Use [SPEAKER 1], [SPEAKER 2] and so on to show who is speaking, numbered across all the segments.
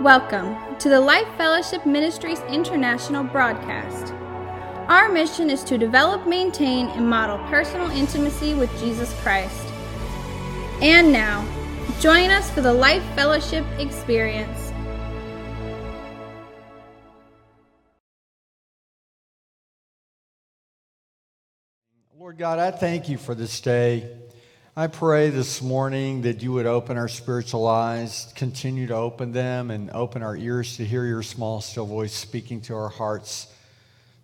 [SPEAKER 1] Welcome to the Life Fellowship Ministries International broadcast. Our mission is to develop, maintain, and model personal intimacy with Jesus Christ. And now, join us for the Life Fellowship experience.
[SPEAKER 2] Lord God, I thank you for this day. I pray this morning that you would open our spiritual eyes, continue to open them, and open our ears to hear your small, still voice speaking to our hearts.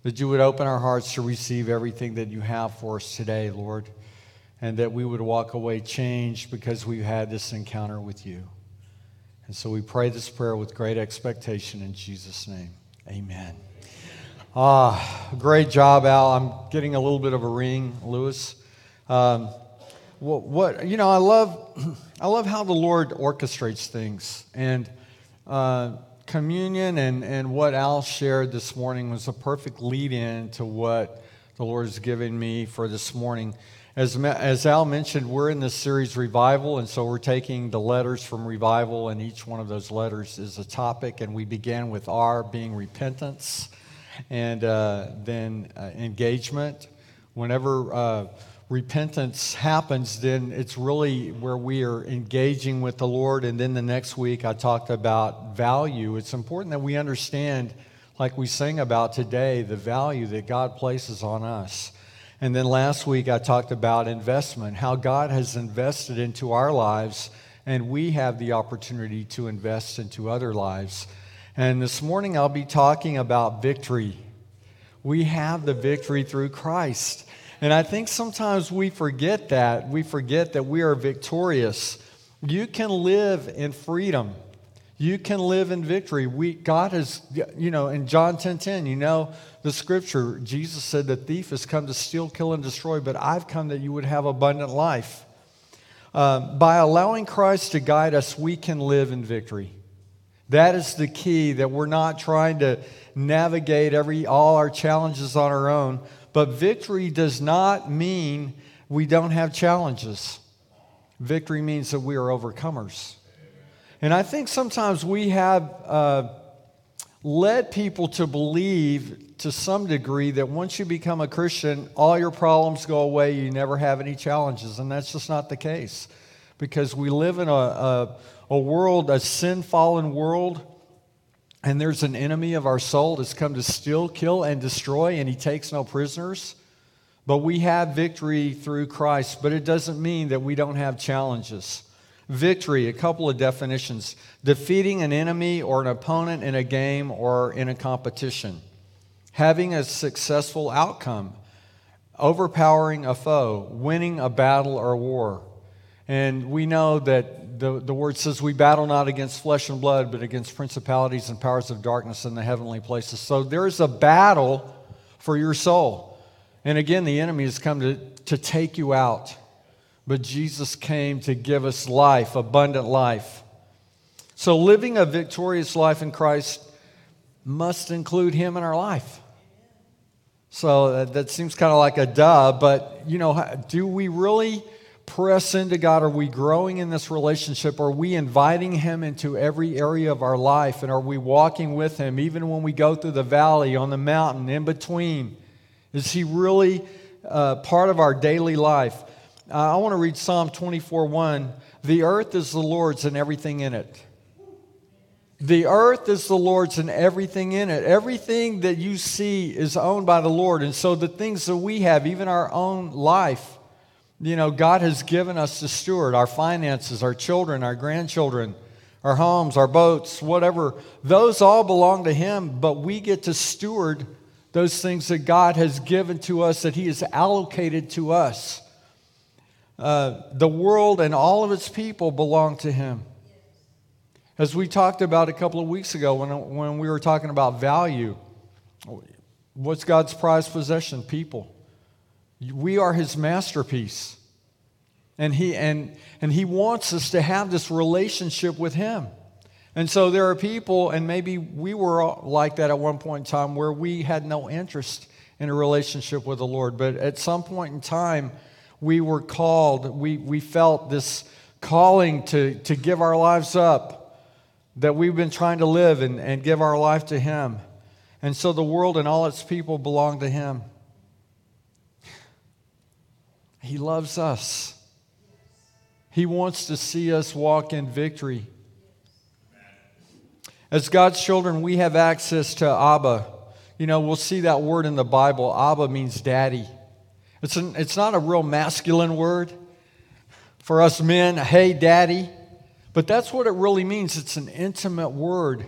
[SPEAKER 2] That you would open our hearts to receive everything that you have for us today, Lord, and that we would walk away changed because we've had this encounter with you. And so we pray this prayer with great expectation in Jesus' name. Amen. Ah, great job, Al. I'm getting a little bit of a ring, Lewis. Um, what, what, you know, I love, I love how the Lord orchestrates things. And uh, communion and, and what Al shared this morning was a perfect lead in to what the Lord has given me for this morning. As, as Al mentioned, we're in this series Revival, and so we're taking the letters from Revival, and each one of those letters is a topic. And we began with R being repentance, and uh, then uh, engagement. Whenever uh, repentance happens, then it's really where we are engaging with the Lord. And then the next week, I talked about value. It's important that we understand, like we sing about today, the value that God places on us. And then last week, I talked about investment, how God has invested into our lives, and we have the opportunity to invest into other lives. And this morning, I'll be talking about victory. We have the victory through Christ. And I think sometimes we forget that. We forget that we are victorious. You can live in freedom. You can live in victory. We, God has, you know, in John 10 10, you know the scripture, Jesus said, The thief has come to steal, kill, and destroy, but I've come that you would have abundant life. Uh, by allowing Christ to guide us, we can live in victory. That is the key that we're not trying to navigate every all our challenges on our own, but victory does not mean we don't have challenges. Victory means that we are overcomers. And I think sometimes we have uh, led people to believe to some degree that once you become a Christian, all your problems go away, you never have any challenges. And that's just not the case. Because we live in a, a, a world, a sin fallen world, and there's an enemy of our soul that's come to steal, kill, and destroy, and he takes no prisoners. But we have victory through Christ, but it doesn't mean that we don't have challenges. Victory, a couple of definitions defeating an enemy or an opponent in a game or in a competition, having a successful outcome, overpowering a foe, winning a battle or war. And we know that the, the word says we battle not against flesh and blood, but against principalities and powers of darkness in the heavenly places. So there's a battle for your soul. And again, the enemy has come to, to take you out. But Jesus came to give us life, abundant life. So living a victorious life in Christ must include Him in our life. So that, that seems kind of like a duh, but you know, do we really press into God? Are we growing in this relationship? Are we inviting Him into every area of our life? And are we walking with Him even when we go through the valley, on the mountain, in between? Is He really uh, part of our daily life? Uh, I want to read Psalm 24 1. The earth is the Lord's and everything in it. The earth is the Lord's and everything in it. Everything that you see is owned by the Lord. And so the things that we have, even our own life, you know, God has given us to steward our finances, our children, our grandchildren, our homes, our boats, whatever. Those all belong to Him, but we get to steward those things that God has given to us, that He has allocated to us. Uh, the world and all of its people belong to Him. As we talked about a couple of weeks ago when, when we were talking about value, what's God's prized possession? People. We are his masterpiece. And he, and, and he wants us to have this relationship with him. And so there are people, and maybe we were like that at one point in time, where we had no interest in a relationship with the Lord. But at some point in time, we were called, we, we felt this calling to, to give our lives up that we've been trying to live and, and give our life to Him. And so the world and all its people belong to Him. He loves us. He wants to see us walk in victory. As God's children, we have access to Abba. You know, we'll see that word in the Bible. Abba means daddy. It's, an, it's not a real masculine word. For us men, hey, daddy. But that's what it really means. It's an intimate word.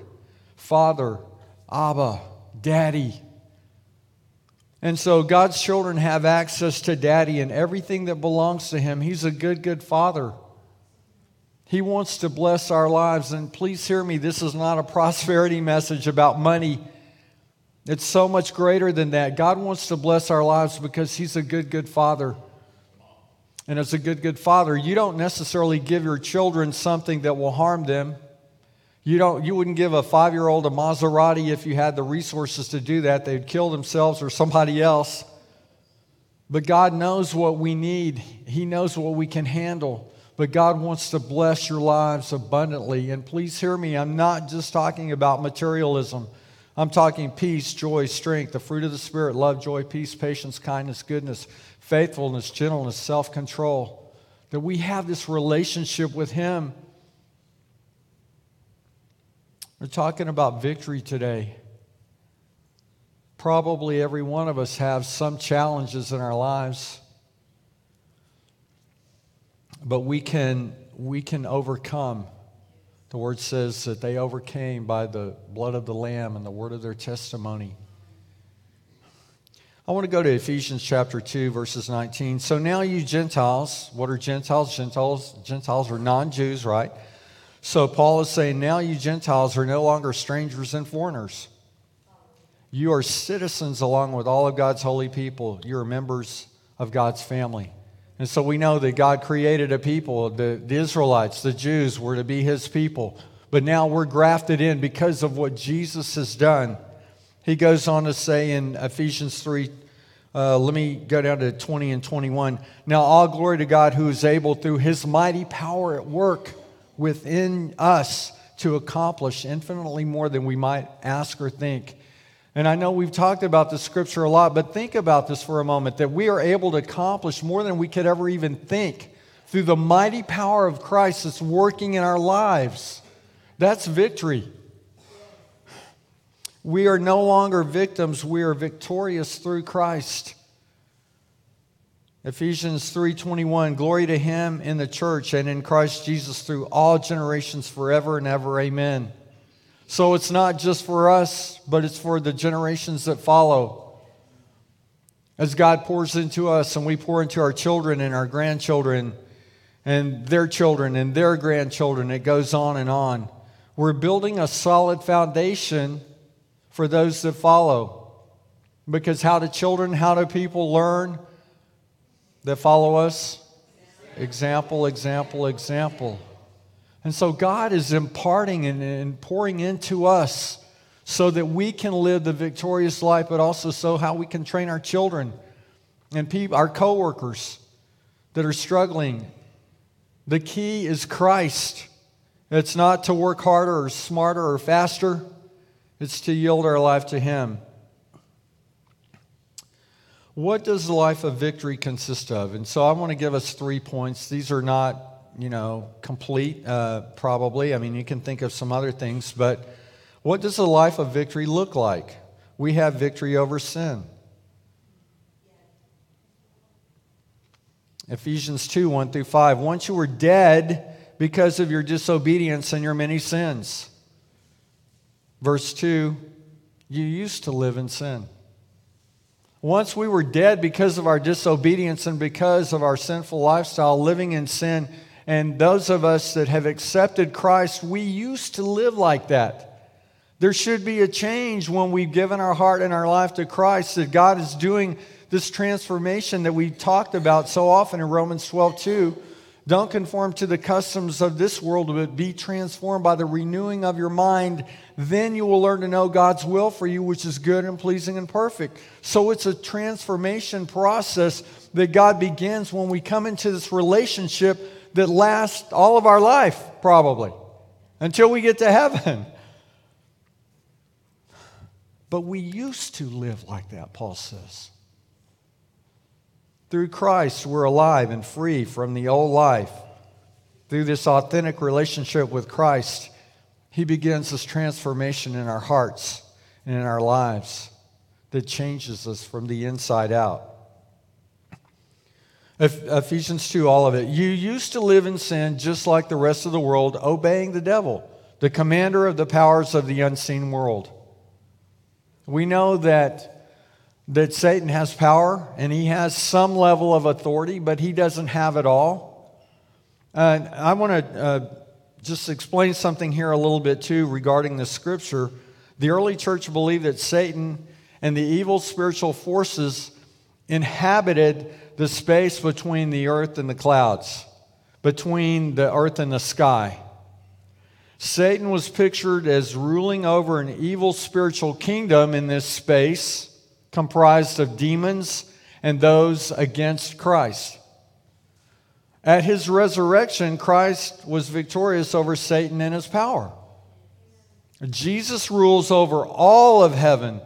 [SPEAKER 2] Father, Abba, daddy. And so God's children have access to daddy and everything that belongs to him. He's a good, good father. He wants to bless our lives. And please hear me, this is not a prosperity message about money. It's so much greater than that. God wants to bless our lives because He's a good, good father. And as a good, good father, you don't necessarily give your children something that will harm them. You, don't, you wouldn't give a five year old a Maserati if you had the resources to do that. They'd kill themselves or somebody else. But God knows what we need, He knows what we can handle. But God wants to bless your lives abundantly. And please hear me, I'm not just talking about materialism. I'm talking peace, joy, strength, the fruit of the Spirit, love, joy, peace, patience, kindness, goodness, faithfulness, gentleness, self control. That we have this relationship with Him we're talking about victory today. Probably every one of us have some challenges in our lives. But we can, we can overcome. The word says that they overcame by the blood of the Lamb and the word of their testimony. I want to go to Ephesians chapter 2, verses 19. So now you Gentiles, what are Gentiles? Gentiles, Gentiles are non Jews, right? So Paul is saying, now you Gentiles are no longer strangers and foreigners. You are citizens along with all of God's holy people. You are members of God's family. And so we know that God created a people. The, the Israelites, the Jews, were to be his people. But now we're grafted in because of what Jesus has done. He goes on to say in Ephesians 3, uh, let me go down to 20 and 21. Now, all glory to God who is able through his mighty power at work within us to accomplish infinitely more than we might ask or think. And I know we've talked about the scripture a lot, but think about this for a moment that we are able to accomplish more than we could ever even think through the mighty power of Christ that's working in our lives. That's victory. We are no longer victims, we are victorious through Christ. Ephesians 3:21 Glory to him in the church and in Christ Jesus through all generations forever and ever. Amen. So it's not just for us, but it's for the generations that follow. As God pours into us and we pour into our children and our grandchildren and their children and their grandchildren, it goes on and on. We're building a solid foundation for those that follow. Because how do children, how do people learn? That follow us? Example, example, example. And so God is imparting and, and pouring into us so that we can live the victorious life, but also so how we can train our children and people, our coworkers that are struggling. The key is Christ. It's not to work harder or smarter or faster. It's to yield our life to Him. What does the life of victory consist of? And so I want to give us three points. These are not, you know, complete, uh, probably. I mean, you can think of some other things, but what does the life of victory look like? We have victory over sin. Ephesians 2 1 through 5. Once you were dead because of your disobedience and your many sins. Verse 2 You used to live in sin. Once we were dead because of our disobedience and because of our sinful lifestyle, living in sin. And those of us that have accepted Christ, we used to live like that. There should be a change when we've given our heart and our life to Christ, that God is doing this transformation that we talked about so often in Romans 12 2. Don't conform to the customs of this world, but be transformed by the renewing of your mind then you will learn to know God's will for you, which is good and pleasing and perfect. So it's a transformation process that God begins when we come into this relationship that lasts all of our life, probably. until we get to heaven. But we used to live like that, Paul says. Through Christ, we're alive and free from the old life. Through this authentic relationship with Christ, He begins this transformation in our hearts and in our lives that changes us from the inside out. Ephesians 2, all of it. You used to live in sin just like the rest of the world, obeying the devil, the commander of the powers of the unseen world. We know that, that Satan has power and he has some level of authority, but he doesn't have it all. I want to uh, just explain something here a little bit too regarding the scripture. The early church believed that Satan and the evil spiritual forces inhabited the space between the earth and the clouds, between the earth and the sky. Satan was pictured as ruling over an evil spiritual kingdom in this space, comprised of demons and those against Christ. At his resurrection, Christ was victorious over Satan and his power. Jesus rules over all of heaven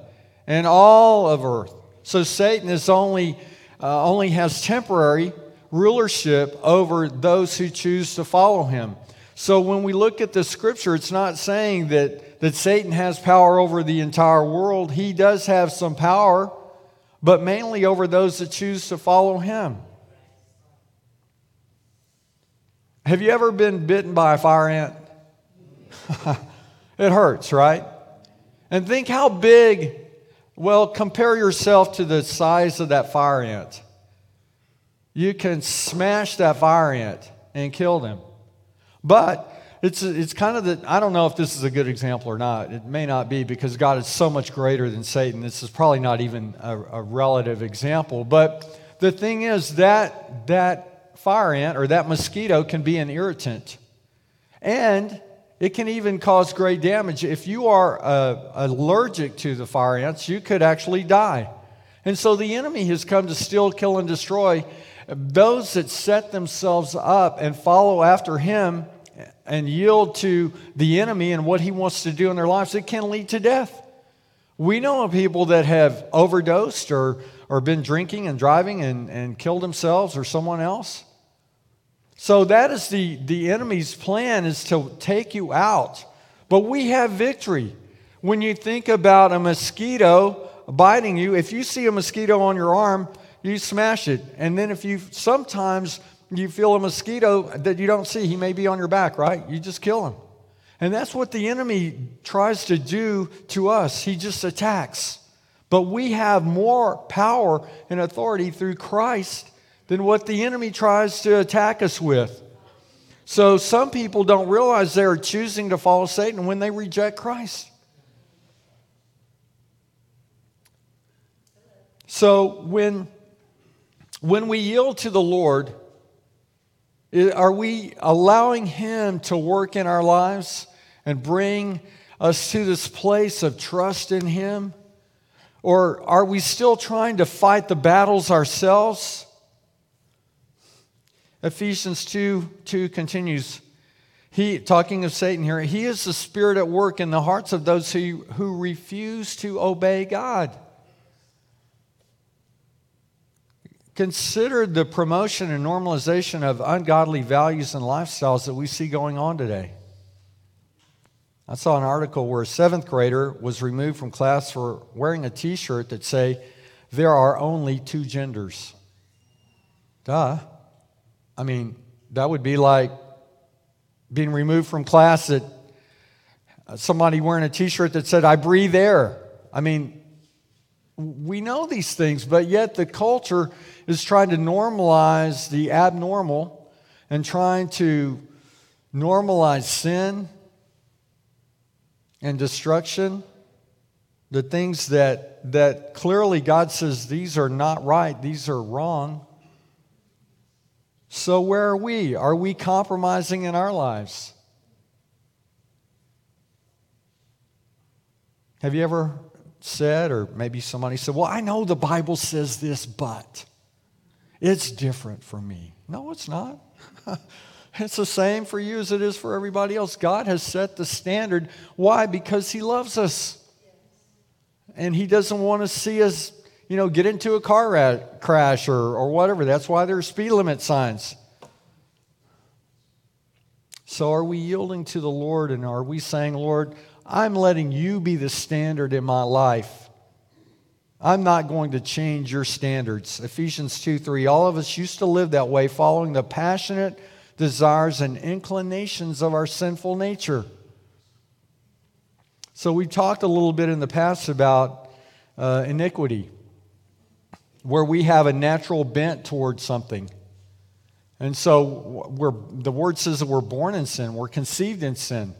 [SPEAKER 2] and all of earth. So Satan is only, uh, only has temporary rulership over those who choose to follow him. So when we look at the scripture, it's not saying that, that Satan has power over the entire world. He does have some power, but mainly over those that choose to follow him. Have you ever been bitten by a fire ant? it hurts, right? And think how big, well, compare yourself to the size of that fire ant. You can smash that fire ant and kill them. But it's, it's kind of the, I don't know if this is a good example or not. It may not be because God is so much greater than Satan. This is probably not even a, a relative example. But the thing is that that fire ant or that mosquito can be an irritant. And it can even cause great damage. If you are uh, allergic to the fire ants, you could actually die. And so the enemy has come to steal, kill, and destroy. Those that set themselves up and follow after him and yield to the enemy and what he wants to do in their lives, it can lead to death. We know of people that have overdosed or, or been drinking and driving and, and killed themselves or someone else. So that is the, the enemy's plan is to take you out. But we have victory. When you think about a mosquito biting you, if you see a mosquito on your arm, you smash it. And then if you sometimes you feel a mosquito that you don't see, he may be on your back, right? You just kill him. And that's what the enemy tries to do to us. He just attacks. But we have more power and authority through Christ than what the enemy tries to attack us with. So some people don't realize they're choosing to follow Satan when they reject Christ. So when, when we yield to the Lord, are we allowing Him to work in our lives and bring us to this place of trust in Him? Or are we still trying to fight the battles ourselves? Ephesians 2 2 continues. He, talking of Satan here, he is the spirit at work in the hearts of those who, who refuse to obey God. Consider the promotion and normalization of ungodly values and lifestyles that we see going on today. I saw an article where a seventh grader was removed from class for wearing a t shirt that say, There are only two genders. Duh. I mean, that would be like being removed from class that uh, somebody wearing a t shirt that said, I breathe air. I mean, we know these things, but yet the culture is trying to normalize the abnormal and trying to normalize sin and destruction. The things that, that clearly God says these are not right, these are wrong. So, where are we? Are we compromising in our lives? Have you ever said, or maybe somebody said, Well, I know the Bible says this, but it's different for me. No, it's not. It's the same for you as it is for everybody else. God has set the standard. Why? Because He loves us. And He doesn't want to see us, you know, get into a car crash or, or whatever. That's why there's speed limit signs. So, are we yielding to the Lord and are we saying, Lord, I'm letting you be the standard in my life? I'm not going to change your standards. Ephesians 2 3. All of us used to live that way, following the passionate desires and inclinations of our sinful nature. So, we talked a little bit in the past about uh, iniquity, where we have a natural bent towards something. And so, we're, the word says that we're born in sin, we're conceived in sin.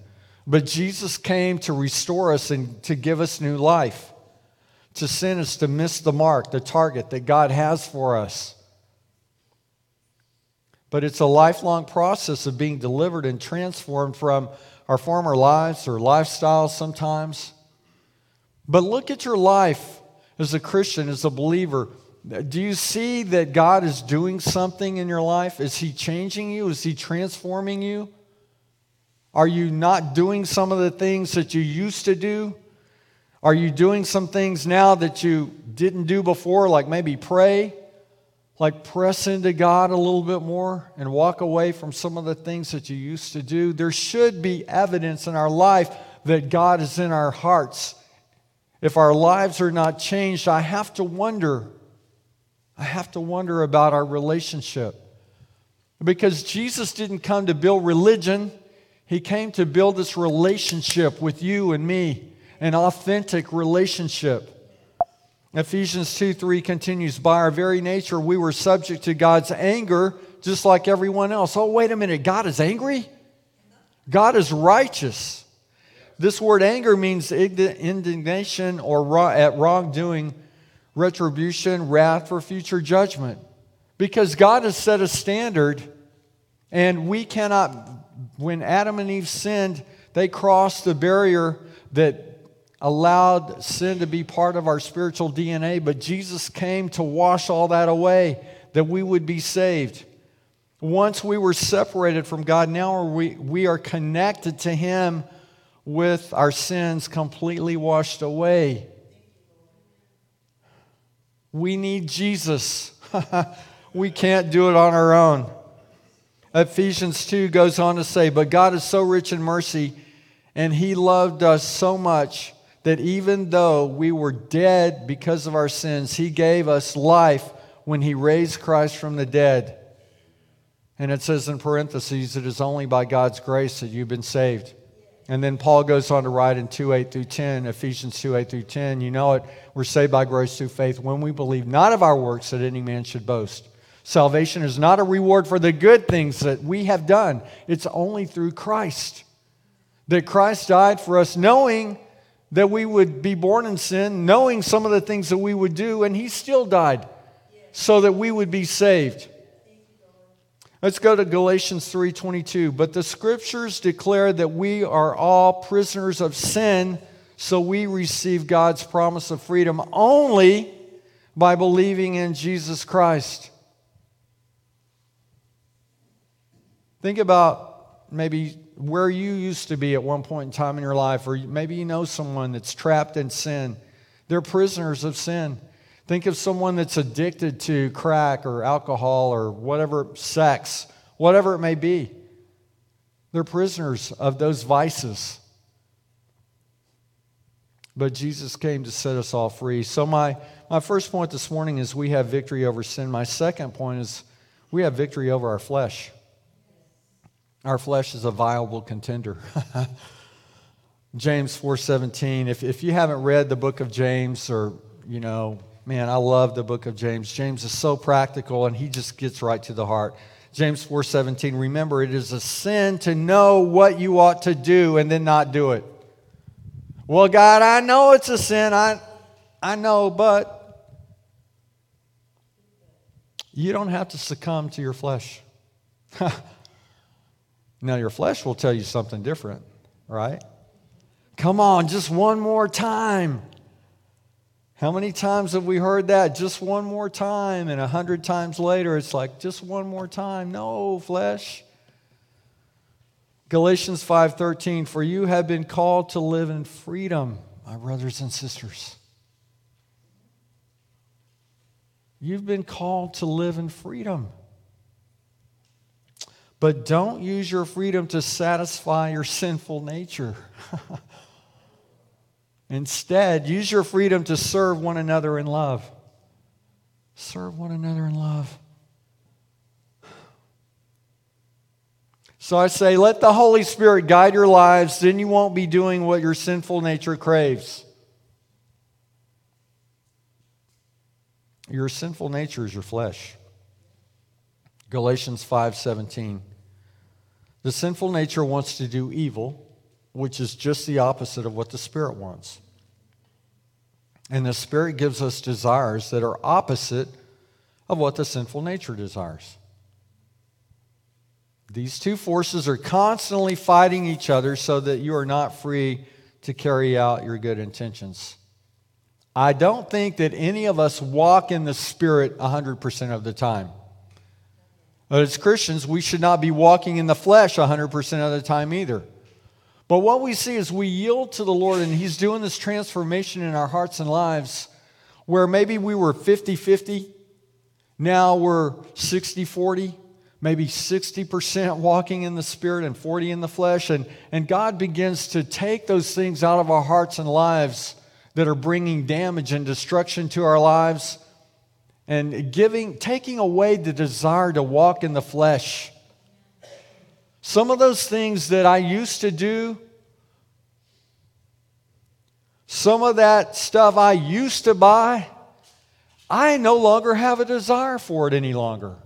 [SPEAKER 2] But Jesus came to restore us and to give us new life. To sin is to miss the mark, the target that God has for us. But it's a lifelong process of being delivered and transformed from our former lives or lifestyles sometimes. But look at your life as a Christian, as a believer. Do you see that God is doing something in your life? Is He changing you? Is He transforming you? Are you not doing some of the things that you used to do? Are you doing some things now that you didn't do before, like maybe pray, like press into God a little bit more and walk away from some of the things that you used to do? There should be evidence in our life that God is in our hearts. If our lives are not changed, I have to wonder. I have to wonder about our relationship. Because Jesus didn't come to build religion, He came to build this relationship with you and me an authentic relationship. Ephesians 2 3 continues By our very nature, we were subject to God's anger just like everyone else. Oh, wait a minute, God is angry? God is righteous. This word anger means indignation or at wrongdoing, retribution, wrath for future judgment. Because God has set a standard, and we cannot, when Adam and Eve sinned, they crossed the barrier that allowed sin to be part of our spiritual DNA, but Jesus came to wash all that away, that we would be saved. Once we were separated from God, now we, we are connected to Him with our sins completely washed away. We need Jesus. we can't do it on our own. Ephesians 2 goes on to say, But God is so rich in mercy, and He loved us so much that even though we were dead because of our sins, He gave us life when He raised Christ from the dead. And it says in parentheses, it is only by God's grace that you've been saved. And then Paul goes on to write in 2 8 through 10, Ephesians 2 8 through 10, you know it, we're saved by grace through faith when we believe not of our works that any man should boast. Salvation is not a reward for the good things that we have done, it's only through Christ. That Christ died for us, knowing that we would be born in sin, knowing some of the things that we would do, and he still died so that we would be saved. Let's go to Galatians 3:22. But the scriptures declare that we are all prisoners of sin, so we receive God's promise of freedom only by believing in Jesus Christ. Think about maybe where you used to be at one point in time in your life, or maybe you know someone that's trapped in sin. They're prisoners of sin. Think of someone that's addicted to crack or alcohol or whatever, sex, whatever it may be. They're prisoners of those vices. But Jesus came to set us all free. So, my, my first point this morning is we have victory over sin. My second point is we have victory over our flesh. Our flesh is a viable contender. James 4:17. If, if you haven't read the book of James or, you know, man, I love the book of James. James is so practical and he just gets right to the heart. James 4:17. Remember, it is a sin to know what you ought to do and then not do it. Well, God, I know it's a sin. I I know, but you don't have to succumb to your flesh. Now, your flesh will tell you something different, right? Come on, just one more time. How many times have we heard that? Just one more time. And a hundred times later, it's like, just one more time. No, flesh. Galatians 5:13 For you have been called to live in freedom, my brothers and sisters. You've been called to live in freedom. But don't use your freedom to satisfy your sinful nature. Instead, use your freedom to serve one another in love. Serve one another in love. So I say, let the Holy Spirit guide your lives, then you won't be doing what your sinful nature craves. Your sinful nature is your flesh. Galatians 5:17. The sinful nature wants to do evil, which is just the opposite of what the spirit wants. And the spirit gives us desires that are opposite of what the sinful nature desires. These two forces are constantly fighting each other so that you are not free to carry out your good intentions. I don't think that any of us walk in the Spirit 100% of the time. But as Christians, we should not be walking in the flesh 100% of the time either. But what we see is we yield to the Lord, and He's doing this transformation in our hearts and lives where maybe we were 50 50, now we're 60 40 maybe 60% walking in the spirit and 40 in the flesh and, and god begins to take those things out of our hearts and lives that are bringing damage and destruction to our lives and giving taking away the desire to walk in the flesh some of those things that i used to do some of that stuff i used to buy i no longer have a desire for it any longer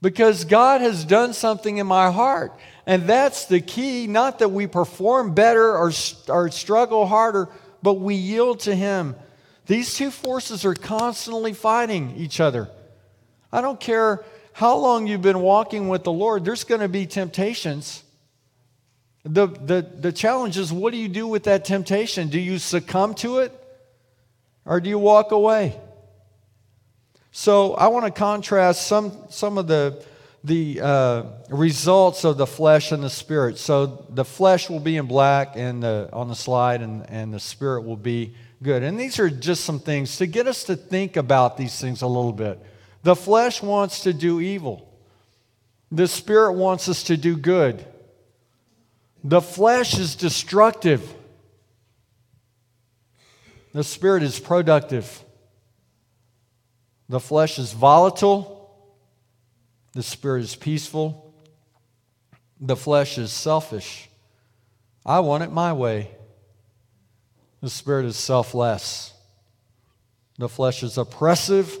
[SPEAKER 2] because God has done something in my heart. And that's the key, not that we perform better or, or struggle harder, but we yield to Him. These two forces are constantly fighting each other. I don't care how long you've been walking with the Lord, there's going to be temptations. The, the, the challenge is what do you do with that temptation? Do you succumb to it or do you walk away? So I want to contrast some, some of the, the uh, results of the flesh and the spirit. So the flesh will be in black and the, on the slide, and, and the spirit will be good. And these are just some things to get us to think about these things a little bit. The flesh wants to do evil, the spirit wants us to do good. The flesh is destructive, the spirit is productive. The flesh is volatile, the spirit is peaceful, the flesh is selfish. I want it my way. The spirit is selfless. The flesh is oppressive.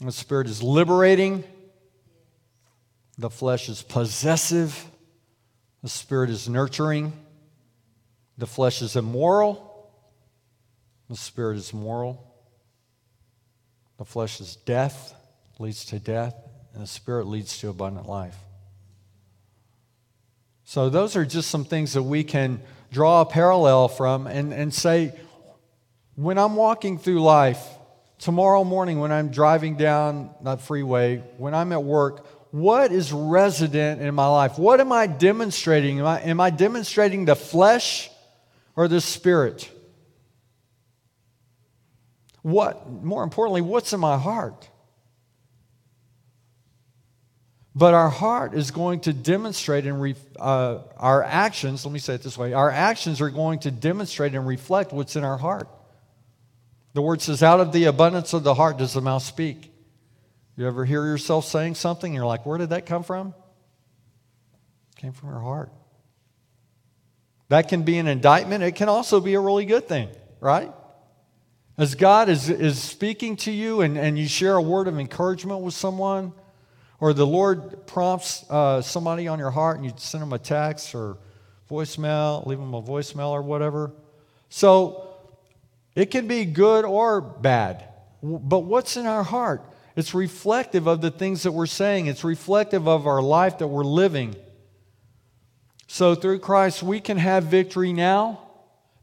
[SPEAKER 2] The spirit is liberating. The flesh is possessive. The spirit is nurturing. The flesh is immoral. The spirit is moral. The flesh is death, leads to death, and the spirit leads to abundant life. So, those are just some things that we can draw a parallel from and, and say, when I'm walking through life, tomorrow morning when I'm driving down that freeway, when I'm at work, what is resident in my life? What am I demonstrating? Am I, am I demonstrating the flesh or the spirit? What, more importantly, what's in my heart? But our heart is going to demonstrate and re, uh, our actions, let me say it this way our actions are going to demonstrate and reflect what's in our heart. The word says, out of the abundance of the heart does the mouth speak. You ever hear yourself saying something? You're like, where did that come from? It came from your heart. That can be an indictment. It can also be a really good thing, right? As God is, is speaking to you and, and you share a word of encouragement with someone, or the Lord prompts uh, somebody on your heart and you send them a text or voicemail, leave them a voicemail or whatever. So it can be good or bad. But what's in our heart? It's reflective of the things that we're saying, it's reflective of our life that we're living. So through Christ, we can have victory now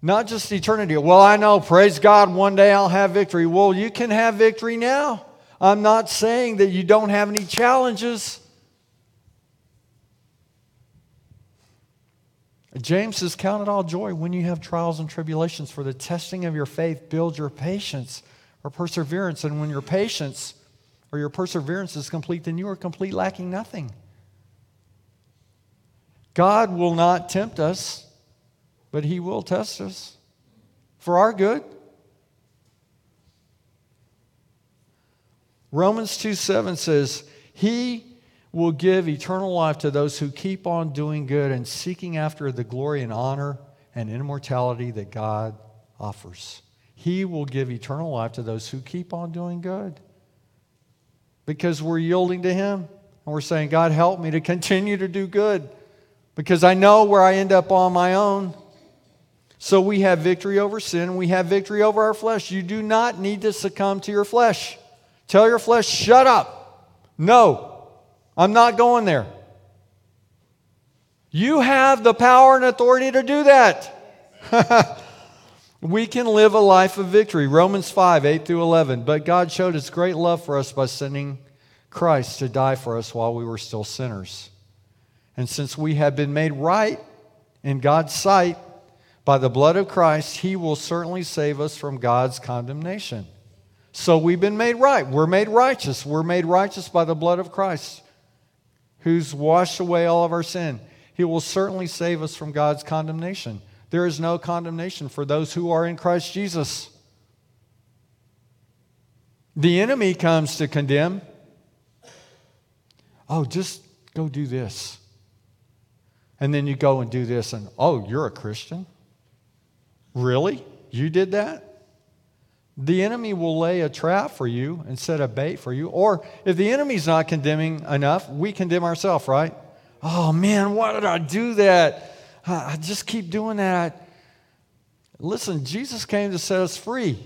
[SPEAKER 2] not just eternity. Well, I know, praise God, one day I'll have victory. Well, you can have victory now. I'm not saying that you don't have any challenges. James says, Count it all joy when you have trials and tribulations, for the testing of your faith builds your patience or perseverance. And when your patience or your perseverance is complete, then you are complete, lacking nothing. God will not tempt us, but He will test us for our good. Romans 2 7 says, He will give eternal life to those who keep on doing good and seeking after the glory and honor and immortality that God offers. He will give eternal life to those who keep on doing good because we're yielding to Him and we're saying, God, help me to continue to do good because I know where I end up on my own. So we have victory over sin, we have victory over our flesh. You do not need to succumb to your flesh. Tell your flesh, shut up. No, I'm not going there. You have the power and authority to do that. we can live a life of victory. Romans 5, 8 through 11. But God showed his great love for us by sending Christ to die for us while we were still sinners. And since we have been made right in God's sight by the blood of Christ, he will certainly save us from God's condemnation. So we've been made right. We're made righteous. We're made righteous by the blood of Christ, who's washed away all of our sin. He will certainly save us from God's condemnation. There is no condemnation for those who are in Christ Jesus. The enemy comes to condemn. Oh, just go do this. And then you go and do this, and oh, you're a Christian? Really? You did that? The enemy will lay a trap for you and set a bait for you. Or if the enemy's not condemning enough, we condemn ourselves, right? Oh man, why did I do that? I just keep doing that. Listen, Jesus came to set us free.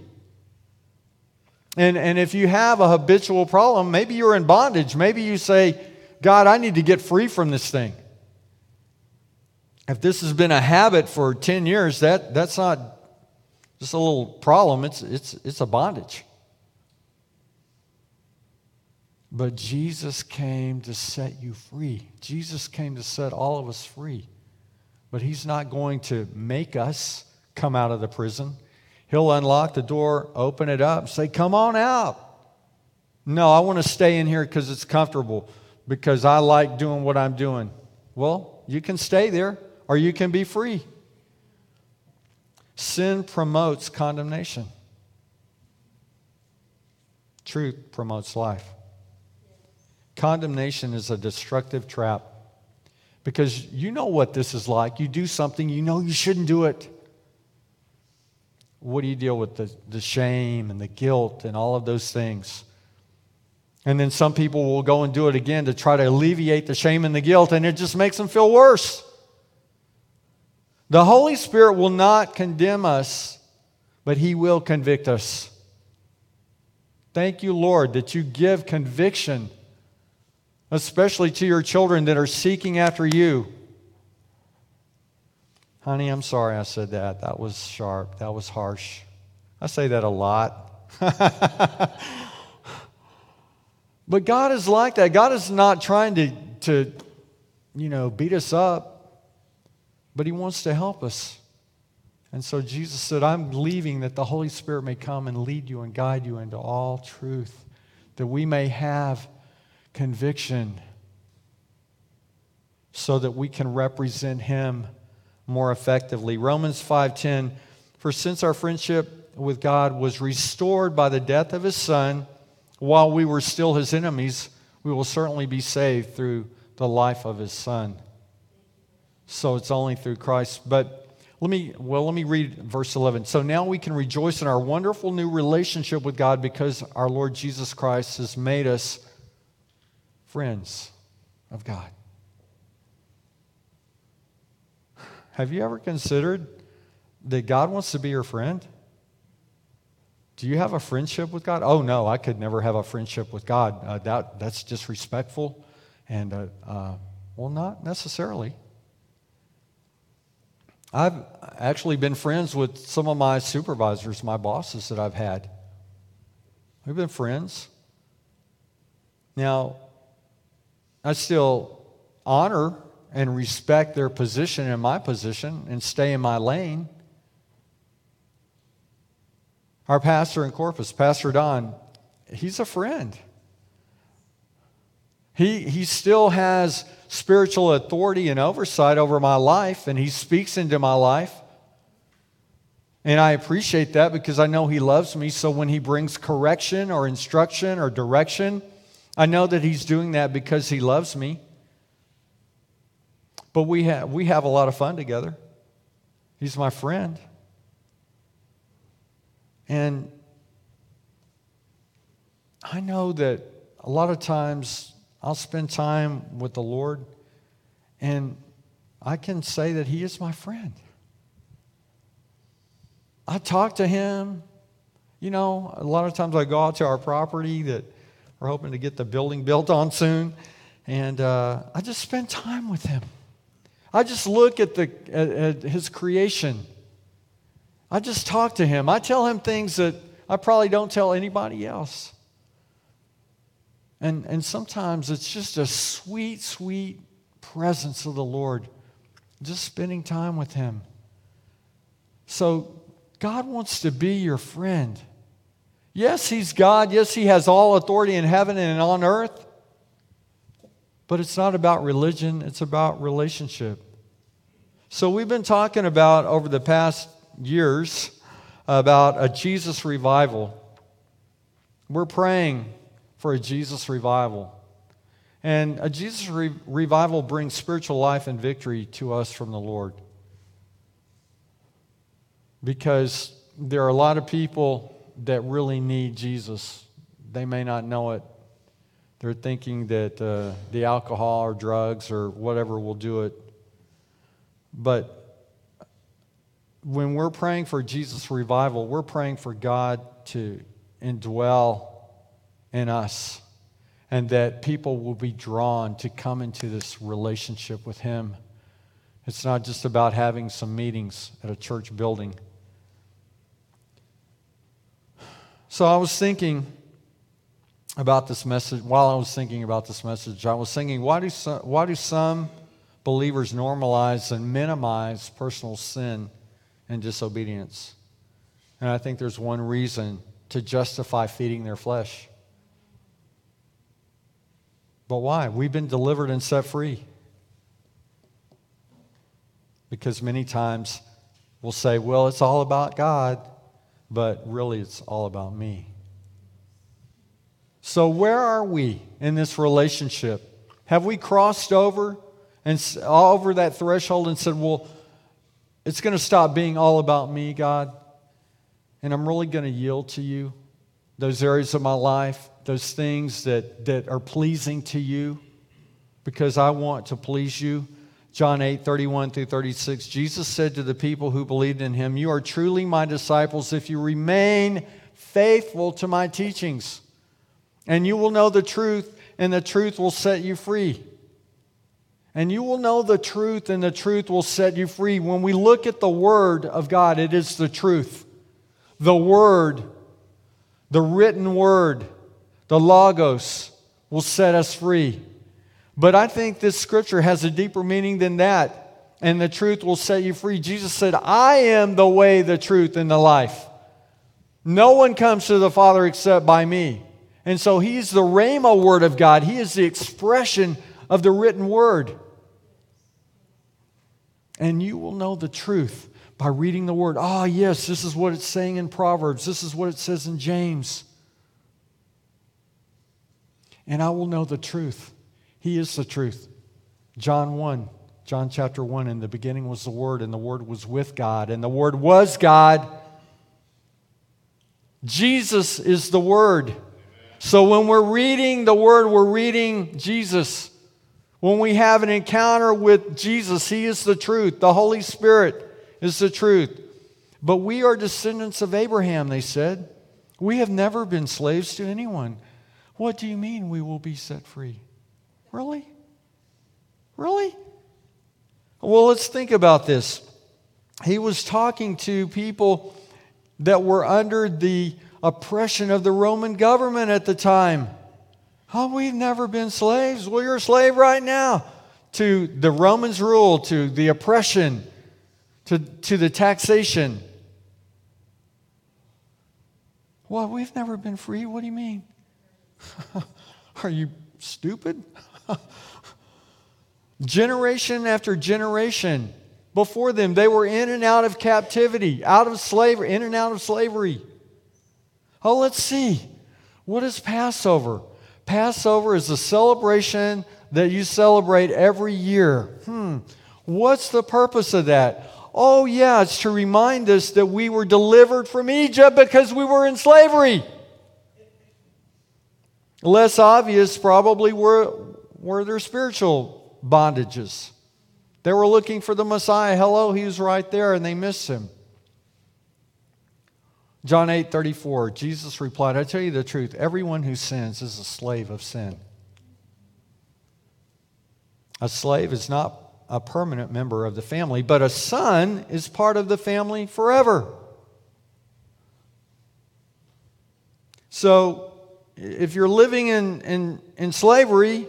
[SPEAKER 2] And, and if you have a habitual problem, maybe you're in bondage. Maybe you say, God, I need to get free from this thing. If this has been a habit for 10 years, that, that's not just a little problem, it's, it's, it's a bondage. But Jesus came to set you free. Jesus came to set all of us free. But He's not going to make us come out of the prison. He'll unlock the door, open it up, say, Come on out. No, I want to stay in here because it's comfortable, because I like doing what I'm doing. Well, you can stay there or you can be free. Sin promotes condemnation. Truth promotes life. Condemnation is a destructive trap because you know what this is like. You do something, you know you shouldn't do it. What do you deal with? The, the shame and the guilt and all of those things. And then some people will go and do it again to try to alleviate the shame and the guilt, and it just makes them feel worse. The Holy Spirit will not condemn us, but He will convict us. Thank you, Lord, that you give conviction, especially to your children that are seeking after you. Honey, I'm sorry I said that. That was sharp. That was harsh. I say that a lot. but God is like that. God is not trying to, to you know, beat us up but He wants to help us. And so Jesus said, I'm leaving that the Holy Spirit may come and lead you and guide you into all truth, that we may have conviction so that we can represent him more effectively. Romans 5:10 For since our friendship with God was restored by the death of his son while we were still his enemies, we will certainly be saved through the life of his son. So it's only through Christ. But let me, well, let me read verse 11. So now we can rejoice in our wonderful new relationship with God because our Lord Jesus Christ has made us friends of God. Have you ever considered that God wants to be your friend? Do you have a friendship with God? Oh, no, I could never have a friendship with God. Uh, that, that's disrespectful. And, uh, uh, well, not necessarily. I've actually been friends with some of my supervisors, my bosses that I've had. We've been friends. Now, I still honor and respect their position and my position and stay in my lane. Our pastor in Corpus, Pastor Don, he's a friend. He, he still has spiritual authority and oversight over my life, and he speaks into my life. And I appreciate that because I know he loves me. So when he brings correction or instruction or direction, I know that he's doing that because he loves me. But we have, we have a lot of fun together. He's my friend. And I know that a lot of times I'll spend time with the Lord, and I can say that He is my friend. I talk to Him. You know, a lot of times I go out to our property that we're hoping to get the building built on soon, and uh, I just spend time with Him. I just look at, the, at, at His creation. I just talk to Him. I tell Him things that I probably don't tell anybody else. And, and sometimes it's just a sweet, sweet presence of the Lord, just spending time with Him. So, God wants to be your friend. Yes, He's God. Yes, He has all authority in heaven and on earth. But it's not about religion, it's about relationship. So, we've been talking about over the past years about a Jesus revival. We're praying for a Jesus revival. And a Jesus re- revival brings spiritual life and victory to us from the Lord. Because there are a lot of people that really need Jesus. They may not know it. They're thinking that uh, the alcohol or drugs or whatever will do it. But when we're praying for Jesus revival, we're praying for God to indwell in us, and that people will be drawn to come into this relationship with Him. It's not just about having some meetings at a church building. So I was thinking about this message, while I was thinking about this message, I was thinking, why do some, why do some believers normalize and minimize personal sin and disobedience? And I think there's one reason to justify feeding their flesh. But why? We've been delivered and set free. Because many times we'll say, well, it's all about God, but really it's all about me. So, where are we in this relationship? Have we crossed over and over that threshold and said, well, it's going to stop being all about me, God, and I'm really going to yield to you those areas of my life? Those things that, that are pleasing to you because I want to please you. John 8, 31 through 36, Jesus said to the people who believed in him, You are truly my disciples if you remain faithful to my teachings. And you will know the truth, and the truth will set you free. And you will know the truth, and the truth will set you free. When we look at the Word of God, it is the truth. The Word, the written Word the Logos will set us free. But I think this scripture has a deeper meaning than that, and the truth will set you free. Jesus said, I am the way, the truth, and the life. No one comes to the Father except by me. And so he's the Rhema word of God. He is the expression of the written word. And you will know the truth by reading the word. Ah, oh, yes, this is what it's saying in Proverbs. This is what it says in James and I will know the truth. He is the truth. John 1, John chapter 1, in the beginning was the Word, and the Word was with God, and the Word was God. Jesus is the Word. So when we're reading the Word, we're reading Jesus. When we have an encounter with Jesus, He is the truth. The Holy Spirit is the truth. But we are descendants of Abraham, they said. We have never been slaves to anyone. What do you mean we will be set free? Really? Really? Well, let's think about this. He was talking to people that were under the oppression of the Roman government at the time. Oh, we've never been slaves. Well, you're a slave right now. to the Romans' rule, to the oppression, to, to the taxation. Well, we've never been free. What do you mean? Are you stupid? generation after generation before them, they were in and out of captivity, out of slavery, in and out of slavery. Oh, let's see. What is Passover? Passover is a celebration that you celebrate every year. Hmm. What's the purpose of that? Oh, yeah, it's to remind us that we were delivered from Egypt because we were in slavery. Less obvious, probably, were, were their spiritual bondages. They were looking for the Messiah. Hello, he was right there, and they missed him. John 8 34, Jesus replied, I tell you the truth, everyone who sins is a slave of sin. A slave is not a permanent member of the family, but a son is part of the family forever. So, if you're living in, in, in slavery,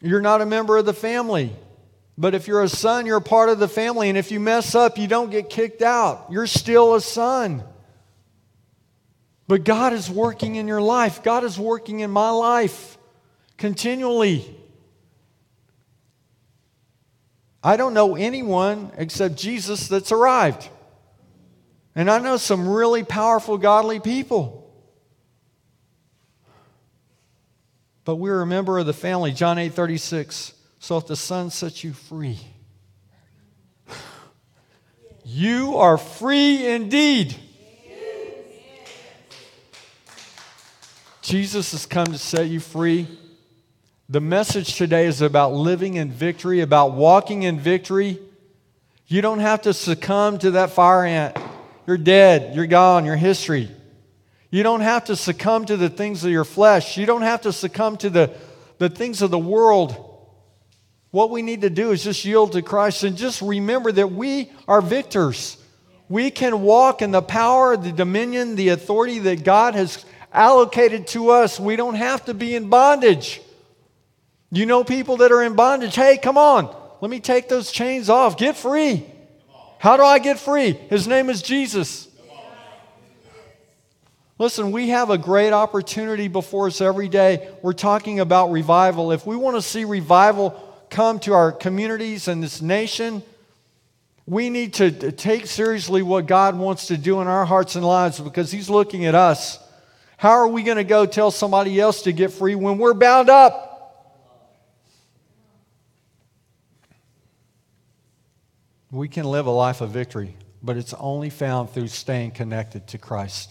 [SPEAKER 2] you're not a member of the family. But if you're a son, you're a part of the family. And if you mess up, you don't get kicked out. You're still a son. But God is working in your life. God is working in my life continually. I don't know anyone except Jesus that's arrived. And I know some really powerful, godly people. But we're a member of the family. John 8 36. So if the Son sets you free, you are free indeed. Jesus has come to set you free. The message today is about living in victory, about walking in victory. You don't have to succumb to that fire ant. You're dead, you're gone, you're history. You don't have to succumb to the things of your flesh. You don't have to succumb to the, the things of the world. What we need to do is just yield to Christ and just remember that we are victors. We can walk in the power, the dominion, the authority that God has allocated to us. We don't have to be in bondage. You know people that are in bondage. Hey, come on. Let me take those chains off. Get free. How do I get free? His name is Jesus. Listen, we have a great opportunity before us every day. We're talking about revival. If we want to see revival come to our communities and this nation, we need to take seriously what God wants to do in our hearts and lives because He's looking at us. How are we going to go tell somebody else to get free when we're bound up? We can live a life of victory, but it's only found through staying connected to Christ.